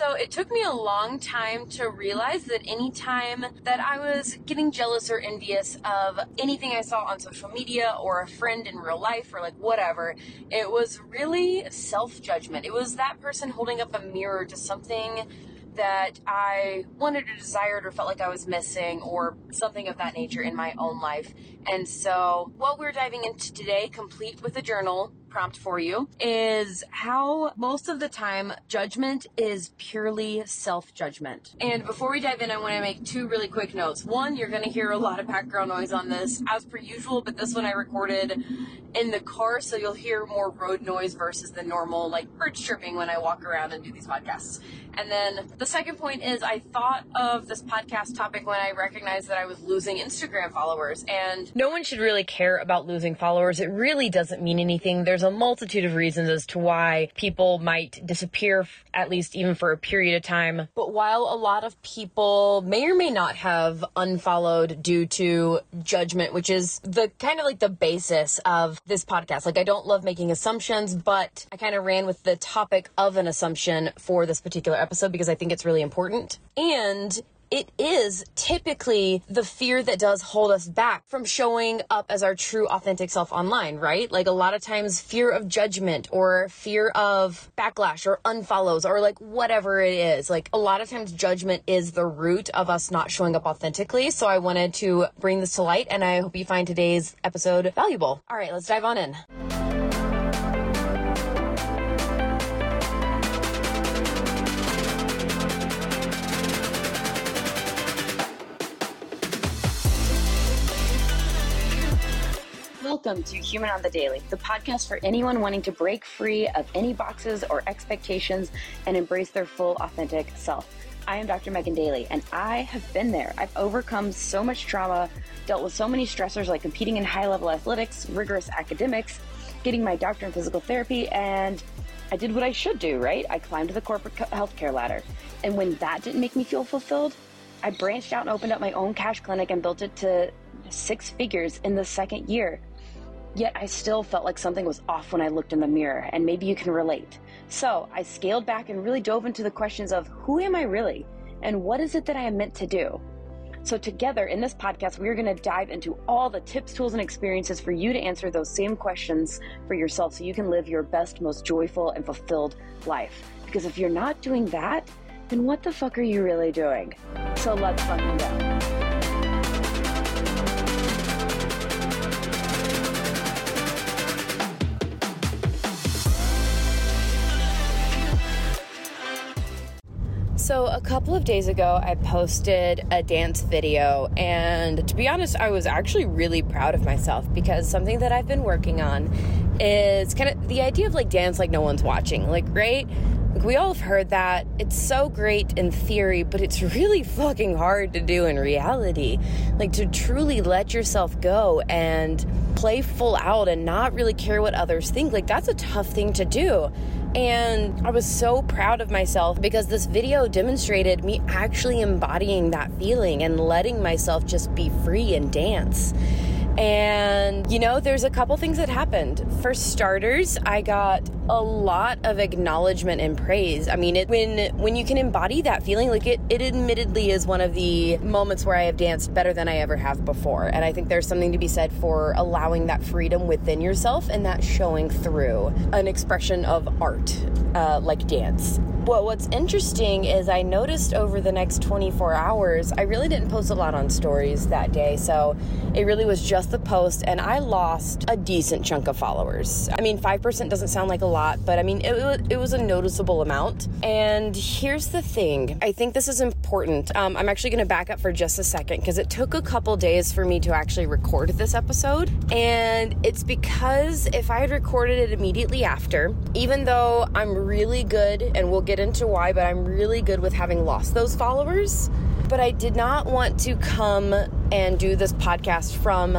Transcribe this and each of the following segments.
So it took me a long time to realize that anytime that I was getting jealous or envious of anything I saw on social media or a friend in real life or like whatever, it was really self judgment. It was that person holding up a mirror to something that I wanted or desired or felt like I was missing or something of that nature in my own life. And so, what we're diving into today, complete with a journal, prompt for you is how most of the time judgment is purely self judgment. And before we dive in, I want to make two really quick notes. One, you're going to hear a lot of background noise on this as per usual, but this one I recorded in the car, so you'll hear more road noise versus the normal like bird chirping when I walk around and do these podcasts. And then the second point is I thought of this podcast topic when I recognized that I was losing Instagram followers and no one should really care about losing followers. It really doesn't mean anything. There's there's a multitude of reasons as to why people might disappear, at least even for a period of time. But while a lot of people may or may not have unfollowed due to judgment, which is the kind of like the basis of this podcast. Like, I don't love making assumptions, but I kind of ran with the topic of an assumption for this particular episode because I think it's really important. And it is typically the fear that does hold us back from showing up as our true authentic self online, right? Like a lot of times fear of judgment or fear of backlash or unfollows or like whatever it is. Like a lot of times judgment is the root of us not showing up authentically. So I wanted to bring this to light and I hope you find today's episode valuable. All right, let's dive on in. Welcome to Human on the Daley, the podcast for anyone wanting to break free of any boxes or expectations and embrace their full authentic self. I am Dr. Megan Daley, and I have been there. I've overcome so much trauma, dealt with so many stressors like competing in high level athletics, rigorous academics, getting my doctorate in physical therapy, and I did what I should do, right? I climbed the corporate healthcare ladder. And when that didn't make me feel fulfilled, I branched out and opened up my own cash clinic and built it to six figures in the second year. Yet I still felt like something was off when I looked in the mirror, and maybe you can relate. So I scaled back and really dove into the questions of who am I really? And what is it that I am meant to do? So, together in this podcast, we are going to dive into all the tips, tools, and experiences for you to answer those same questions for yourself so you can live your best, most joyful, and fulfilled life. Because if you're not doing that, then what the fuck are you really doing? So, let's fucking go. So, a couple of days ago, I posted a dance video, and to be honest, I was actually really proud of myself because something that I've been working on is kind of the idea of like dance like no one's watching. Like, right? Like, we all have heard that. It's so great in theory, but it's really fucking hard to do in reality. Like, to truly let yourself go and play full out and not really care what others think, like, that's a tough thing to do. And I was so proud of myself because this video demonstrated me actually embodying that feeling and letting myself just be free and dance. And, you know, there's a couple things that happened. For starters, I got a lot of acknowledgement and praise. I mean, it, when when you can embody that feeling, like it, it admittedly is one of the moments where I have danced better than I ever have before. And I think there's something to be said for allowing that freedom within yourself and that showing through an expression of art, uh, like dance. Well, what's interesting is I noticed over the next 24 hours, I really didn't post a lot on stories that day. So it really was just the post, and I lost a decent chunk of followers. I mean, 5% doesn't sound like a lot, but I mean, it, it was a noticeable amount. And here's the thing I think this is important. Um, I'm actually going to back up for just a second because it took a couple days for me to actually record this episode. And it's because if I had recorded it immediately after, even though I'm really good and we'll get into why, but I'm really good with having lost those followers. But I did not want to come and do this podcast from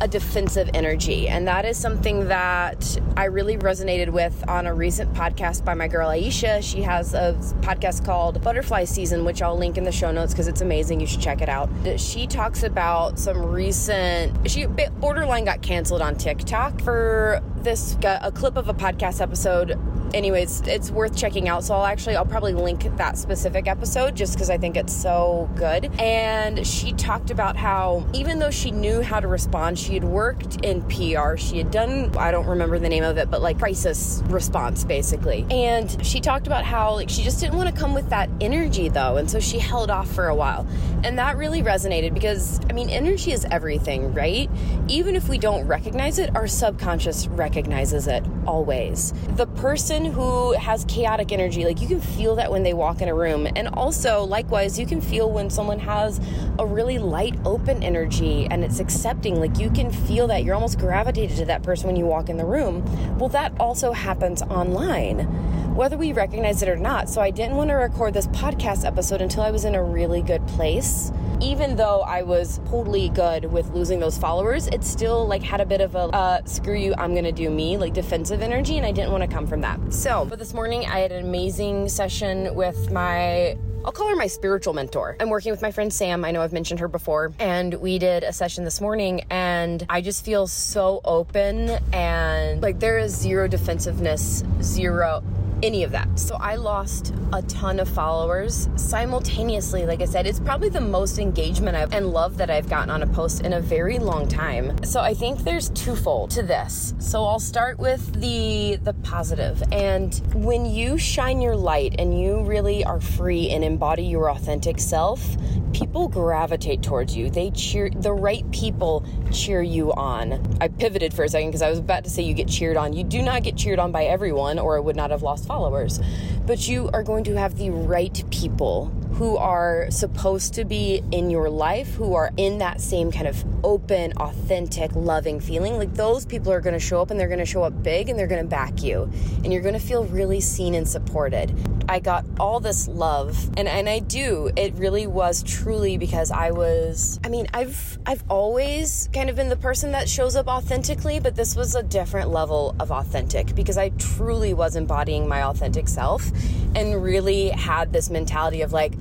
a defensive energy. And that is something that I really resonated with on a recent podcast by my girl Aisha. She has a podcast called Butterfly Season, which I'll link in the show notes because it's amazing. You should check it out. She talks about some recent, she borderline got canceled on TikTok for this, uh, a clip of a podcast episode anyways, it's worth checking out. So I'll actually, I'll probably link that specific episode just because I think it's so good. And she talked about how even though she knew how to respond, she had worked in PR, she had done, I don't remember the name of it, but like crisis response basically. And she talked about how like she just didn't want to come with that energy though. And so she held off for a while. And that really resonated because, I mean, energy is everything, right? Even if we don't recognize it, our subconscious recognizes it always. The person who has chaotic energy, like you can feel that when they walk in a room. And also, likewise, you can feel when someone has a really light, open energy and it's accepting. Like you can feel that you're almost gravitated to that person when you walk in the room. Well, that also happens online whether we recognize it or not. So I didn't want to record this podcast episode until I was in a really good place. Even though I was totally good with losing those followers, it still like had a bit of a uh, screw you, I'm gonna do me, like defensive energy, and I didn't want to come from that. So, but this morning I had an amazing session with my I'll call her my spiritual mentor. I'm working with my friend Sam. I know I've mentioned her before. And we did a session this morning, and I just feel so open and like there is zero defensiveness, zero any of that. So I lost a ton of followers simultaneously. Like I said, it's probably the most engagement I've, and love that I've gotten on a post in a very long time. So I think there's twofold to this. So I'll start with the the positive. And when you shine your light and you really are free and embody your authentic self, people gravitate towards you. They cheer the right people cheer you on. I pivoted for a second because I was about to say you get cheered on. You do not get cheered on by everyone or I would not have lost followers, but you are going to have the right people who are supposed to be in your life, who are in that same kind of open, authentic, loving feeling. Like those people are going to show up and they're going to show up big and they're going to back you. And you're going to feel really seen and supported. I got all this love and and I do. It really was truly because I was I mean, I've I've always kind of been the person that shows up authentically, but this was a different level of authentic because I truly was embodying my authentic self and really had this mentality of like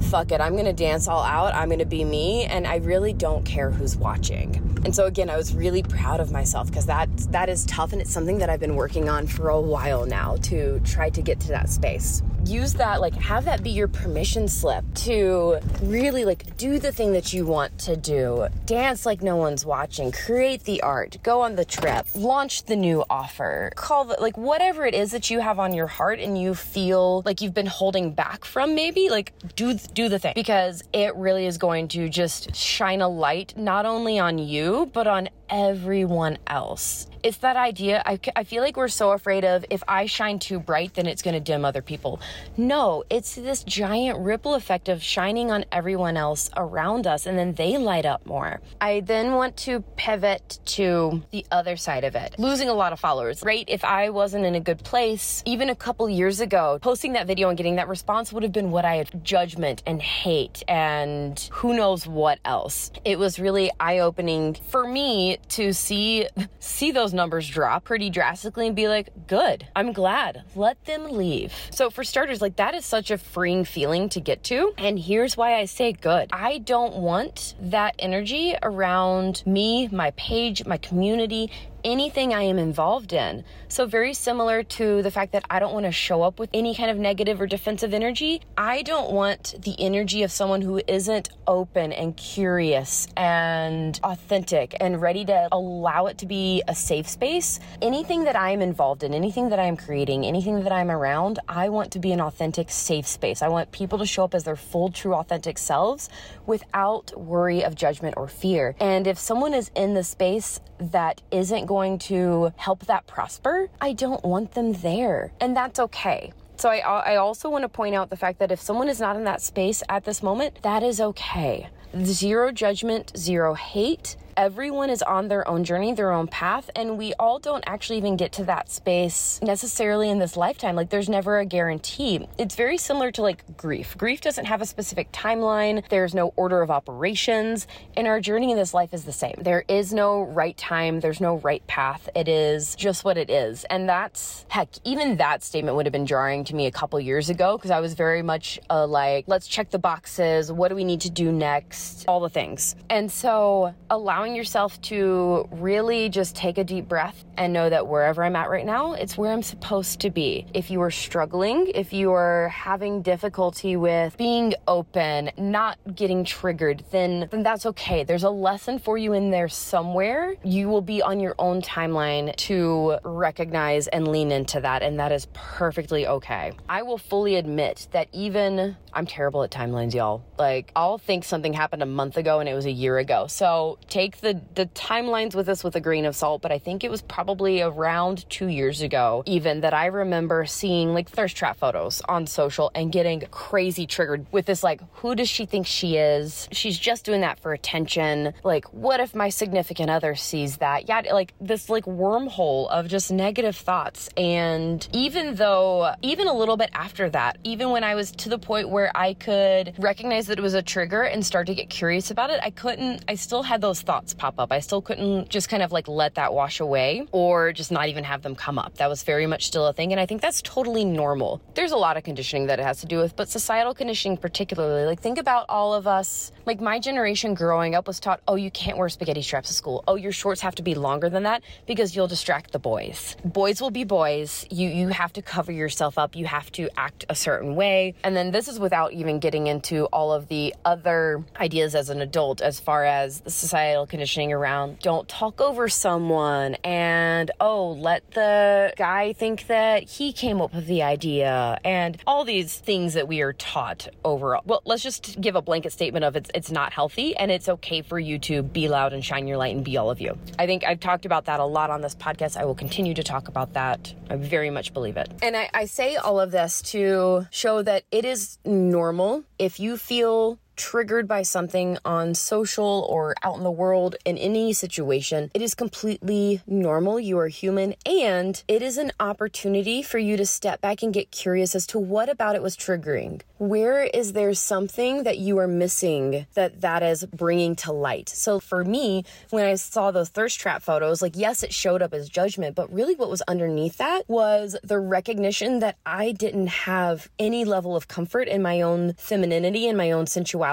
fuck it, I'm gonna dance all out, I'm gonna be me, and I really don't care who's watching. And so again, I was really proud of myself because that that is tough and it's something that I've been working on for a while now to try to get to that space use that like have that be your permission slip to really like do the thing that you want to do. Dance like no one's watching. Create the art. Go on the trip. Launch the new offer. Call the like whatever it is that you have on your heart and you feel like you've been holding back from maybe like do do the thing. Because it really is going to just shine a light not only on you but on everyone else it's that idea. I, I feel like we're so afraid of if I shine too bright, then it's going to dim other people. No, it's this giant ripple effect of shining on everyone else around us, and then they light up more. I then want to pivot to the other side of it losing a lot of followers. Right? If I wasn't in a good place, even a couple years ago, posting that video and getting that response would have been what I had judgment and hate and who knows what else. It was really eye opening for me to see see those numbers drop pretty drastically and be like, good, I'm glad. Let them leave. So, for starters, like that is such a freeing feeling to get to. And here's why I say good. I don't want that energy around me, my page, my community, anything I am involved in. So, very similar to the fact that I don't want to show up with any kind of negative or defensive energy. I don't want the energy of someone who isn't open and curious and authentic and ready to allow it to be a safe space. Anything that I am involved in, anything that I am creating, anything that I'm around, I want to be an authentic, safe space. I want people to show up as their full, true, authentic selves without worry of judgment or fear. And if someone is in the space that isn't going to help that prosper, I don't want them there. And that's okay. So I, I also want to point out the fact that if someone is not in that space at this moment, that is okay. Zero judgment, zero hate everyone is on their own journey, their own path, and we all don't actually even get to that space necessarily in this lifetime. Like, there's never a guarantee. It's very similar to like grief. Grief doesn't have a specific timeline, there's no order of operations, and our journey in this life is the same. There is no right time, there's no right path. It is just what it is. And that's, heck, even that statement would have been jarring to me a couple years ago because I was very much uh, like, let's check the boxes. What do we need to do next? All the things. And so allowing allowing yourself to really just take a deep breath and know that wherever I'm at right now, it's where I'm supposed to be. If you are struggling, if you are having difficulty with being open, not getting triggered, then, then that's okay. There's a lesson for you in there somewhere. You will be on your own timeline to recognize and lean into that, and that is perfectly okay. I will fully admit that even I'm terrible at timelines, y'all. Like I'll think something happened a month ago and it was a year ago. So take the the timelines with us with a grain of salt, but I think it was probably around 2 years ago even that I remember seeing like thirst trap photos on social and getting crazy triggered with this like who does she think she is? She's just doing that for attention. Like what if my significant other sees that? Yeah, like this like wormhole of just negative thoughts and even though even a little bit after that, even when I was to the point where I could recognize that it was a trigger and start to get curious about it, I couldn't, I still had those thoughts pop up. I still couldn't just kind of like let that wash away or just not even have them come up. That was very much still a thing. And I think that's totally normal. There's a lot of conditioning that it has to do with, but societal conditioning particularly, like think about all of us, like my generation growing up was taught, oh, you can't wear spaghetti straps to school. Oh, your shorts have to be longer than that because you'll distract the boys. Boys will be boys. You, you have to cover yourself up. You have to act a certain way. And then this is without even getting into all of the other ideas as an adult as far as the societal conditioning around don't talk over someone. And oh let the guy think that he came up with the idea. And all these things that we are taught overall well let's just give a blanket statement of it's it's not healthy and it's okay for you to be loud and shine your light and be all of you. I think i've talked about that a lot on this podcast. I will continue to talk about that. I very much believe it. And i, I say all of this to show that it is normal. If you feel triggered by something on social or out in the world in any situation, it is completely normal. You are human and it is an opportunity for you to step back and get curious as to what about it was triggering. Where is there something that you are missing that that is bringing to light? So for me, when I saw those thirst trap photos, like yes, it showed up as judgment, but really what was underneath that was the recognition that I didn't have any level of comfort in my own femininity and my own sensuality,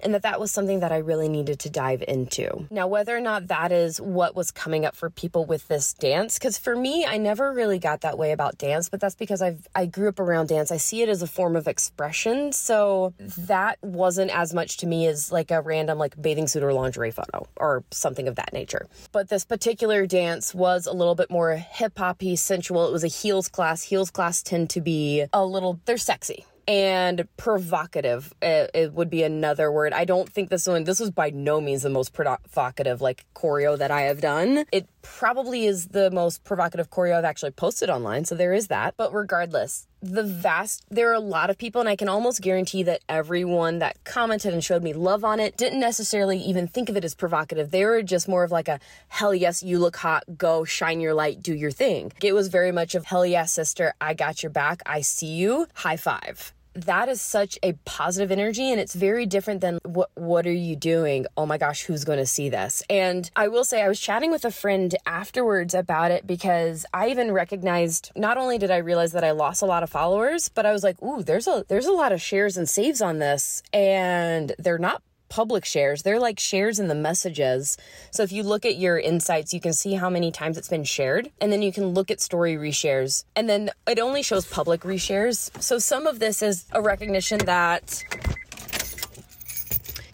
and that that was something that I really needed to dive into. Now, whether or not that is what was coming up for people with this dance, because for me, I never really got that way about dance, but that's because I've I grew up around dance. I see it as a form of expression so that wasn't as much to me as like a random like bathing suit or lingerie photo or something of that nature. But this particular dance was a little bit more hip hoppy, sensual. It was a heels class. Heels class tend to be a little, they're sexy and provocative it, it, would be another word. I don't think this one this was by no means the most provocative like choreo that i have done. It probably is the most provocative choreo i've actually posted online so there is that. But regardless the vast there are a lot of people and i can almost guarantee that everyone that commented and showed me love on it didn't necessarily even think of it as provocative. They were just more of like a hell yes you look hot. Go shine your light. Do your thing. It was very much of hell yes sister. I got your back. I see you. High five that is such a positive energy and it's very different than what what are you doing? Oh my gosh who's going to see this? And i will say i was chatting with a friend afterwards about it because i even recognized not only did i realize that i lost a lot of followers but i was like ooh there's a there's a lot of shares and saves on this and they're not public shares. They're like shares in the messages. So if you look at your insights, you can see how many times it's been shared. And then you can look at story reshares. And then it only shows public reshares. So some of this is a recognition that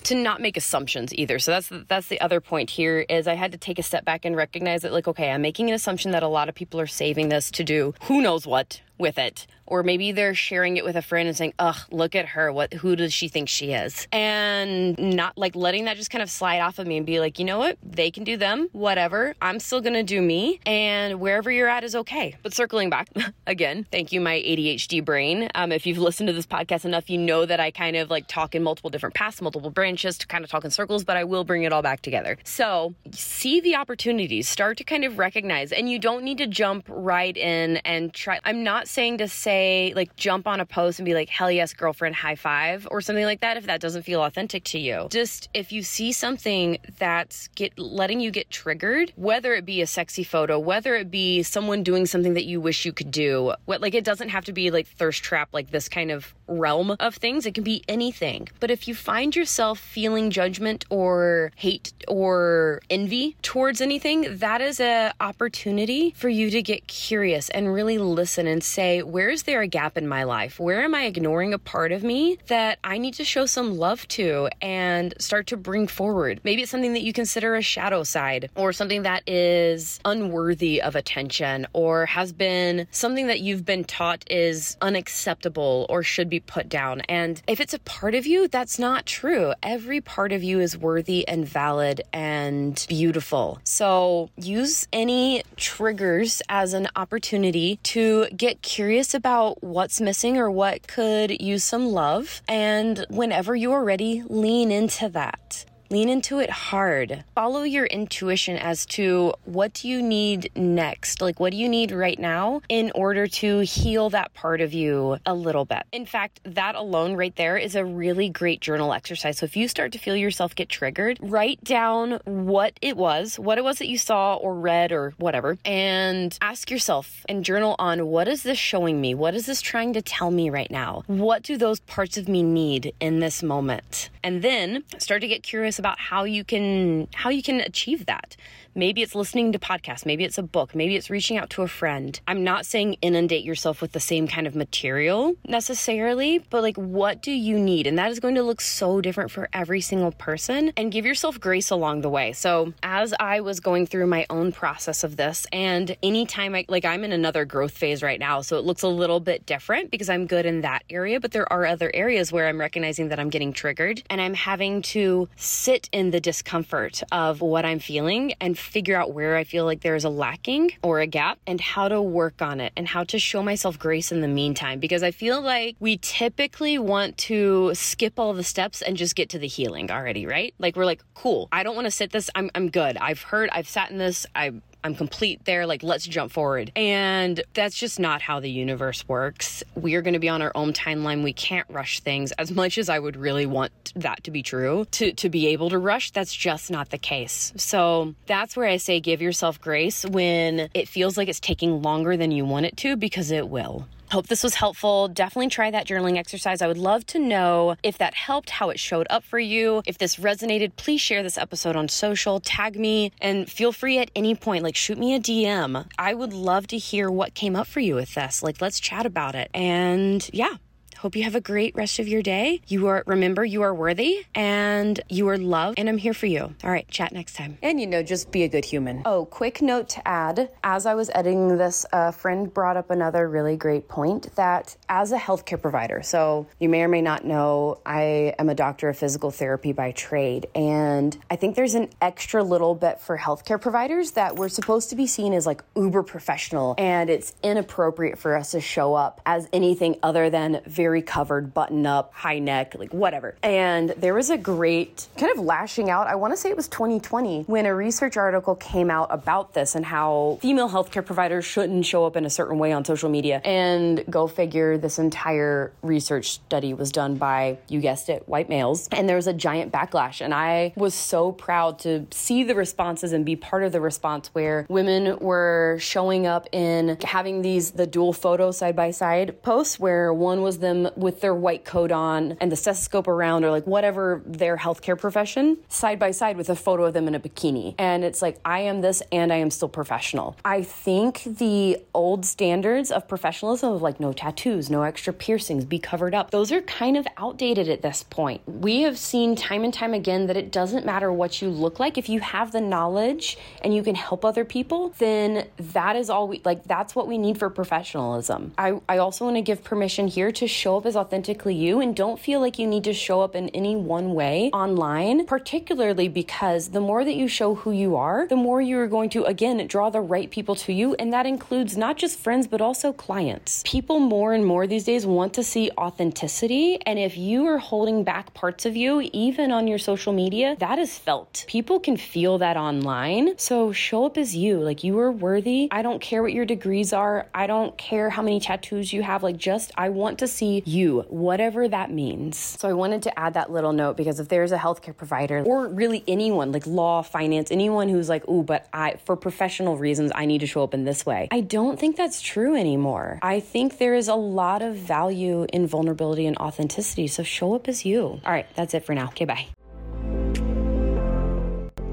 to not make assumptions either. So that's that's the other point here is I had to take a step back and recognize that like okay, I'm making an assumption that a lot of people are saving this to do who knows what with it or maybe they're sharing it with a friend and saying, "Ugh, look at her. What who does she think she is?" And not like letting that just kind of slide off of me and be like, "You know what? They can do them. Whatever. I'm still going to do me and wherever you're at is okay." But circling back again, thank you my ADHD brain. Um, if you've listened to this podcast enough, you know that I kind of like talk in multiple different paths, multiple branches to kind of talk in circles, but I will bring it all back together. So, see the opportunities, start to kind of recognize and you don't need to jump right in and try I'm not saying to say say, like, jump on a post and be like, hell yes, girlfriend, high five, or something like that if that doesn't feel authentic to you. Just if you see something that's get letting you get triggered, whether it be a sexy photo, whether it be someone doing something that you wish you could do, what like it doesn't have to be like thirst trap, like this kind of realm of things. It can be anything. But if you find yourself feeling judgment or hate or envy towards anything, that is an opportunity for you to get curious and really listen and say, where is there a gap in my life? Where am I ignoring a part of me that I need to show some love to and start to bring forward? Maybe it's something that you consider a shadow side or something that is unworthy of attention or has been something that you've been taught is unacceptable or should be put down. And if it's a part of you, that's not true. Every part of you is worthy and valid and beautiful. So use any triggers as an opportunity to get curious about what's missing or what could use some love. And whenever you are ready, lean into that. Lean into it hard. Follow your intuition as to what do you need next? Like, what do you need right now in order to heal that part of you a little bit? In fact, that alone right there is a really great journal exercise. So if you start to feel yourself get triggered, write down what it was, what it was that you saw or read or whatever, and ask yourself and journal on what is this showing me? What is this trying to tell me right now? What do those parts of me need in this moment? And then start to get curious about how you can how you can achieve that. Maybe it's listening to podcasts, maybe it's a book, maybe it's reaching out to a friend. I'm not saying inundate yourself with the same kind of material necessarily, but like what do you need? And that is going to look so different for every single person and give yourself grace along the way. So, as I was going through my own process of this and anytime I like I'm in another growth phase right now, so it looks a little bit different because I'm good in that area, but there are other areas where I'm recognizing that I'm getting triggered and I'm having to sit in the discomfort of what I'm feeling and figure out where I feel like there's a lacking or a gap and how to work on it and how to show myself grace in the meantime. Because I feel like we typically want to skip all the steps and just get to the healing already, right? Like we're like, cool, I don't want to sit this. I'm, I'm good. I've heard, I've sat in this. I I'm complete there. Like, let's jump forward. And that's just not how the universe works. We are going to be on our own timeline. We can't rush things as much as I would really want that to be true. To, to be able to rush, that's just not the case. So that's where I say give yourself grace when it feels like it's taking longer than you want it to, because it will. Hope this was helpful. Definitely try that journaling exercise. I would love to know if that helped, how it showed up for you. If this resonated, please share this episode on social, tag me, and feel free at any point, like shoot me a DM. I would love to hear what came up for you with this. Like, let's chat about it. And yeah, Hope you have a great rest of your day. You are, remember, you are worthy and you are loved, and I'm here for you. All right, chat next time. And you know, just be a good human. Oh, quick note to add as I was editing this, a friend brought up another really great point that as a healthcare provider, so you may or may not know, I am a doctor of physical therapy by trade, and I think there's an extra little bit for healthcare providers that we're supposed to be seen as like uber professional, and it's inappropriate for us to show up as anything other than very very covered, button up, high neck, like whatever. And there was a great kind of lashing out. I want to say it was 2020 when a research article came out about this and how female healthcare providers shouldn't show up in a certain way on social media. And go figure, this entire research study was done by, you guessed it, white males. And there was a giant backlash. And I was so proud to see the responses and be part of the response where women were showing up in having these, the dual photo side by side posts where one was them them with their white coat on and the stethoscope around or like whatever their healthcare profession side by side with a photo of them in a bikini. And it's like, I am this and I am still professional. I think the old standards of professionalism of like no tattoos, no extra piercings, be covered up, those are kind of outdated at this point. We have seen time and time again that it doesn't matter what you look like. If you have the knowledge and you can help other people, then that is all we like, that's what we need for professionalism. I, I also want to give permission here to show show up as authentically you and don't feel like you need to show up in any one way online, particularly because the more that you show who you are, the more you are going to, again, draw the right people to you. And that includes not just friends, but also clients. People more and more these days want to see authenticity. And if you are holding back parts of you, even on your social media, that is felt. People can feel that online. So show up as you. Like you are worthy. I don't care what your degrees are. I don't care how many tattoos you have. Like just, I want to see be you, whatever that means. So I wanted to add that little note because if there's a healthcare provider or really anyone like law, finance, anyone who's like, oh, but I, for professional reasons, I need to show up in this way. I don't think that's true anymore. I think there is a lot of value in vulnerability and authenticity. So show up as you. All right, that's it for now. Okay, bye.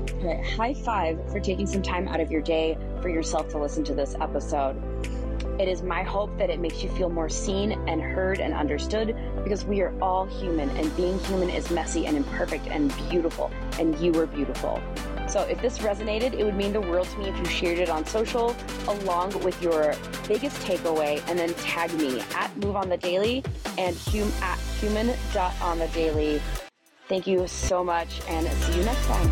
Okay, high five for taking some time out of your day for yourself to listen to this episode. It is my hope that it makes you feel more seen and heard and understood because we are all human and being human is messy and imperfect and beautiful, and you are beautiful. So if this resonated, it would mean the world to me if you shared it on social along with your biggest takeaway and then tag me at Move on the Daley and hum, at human.on the daley. Thank you so much and see you next time.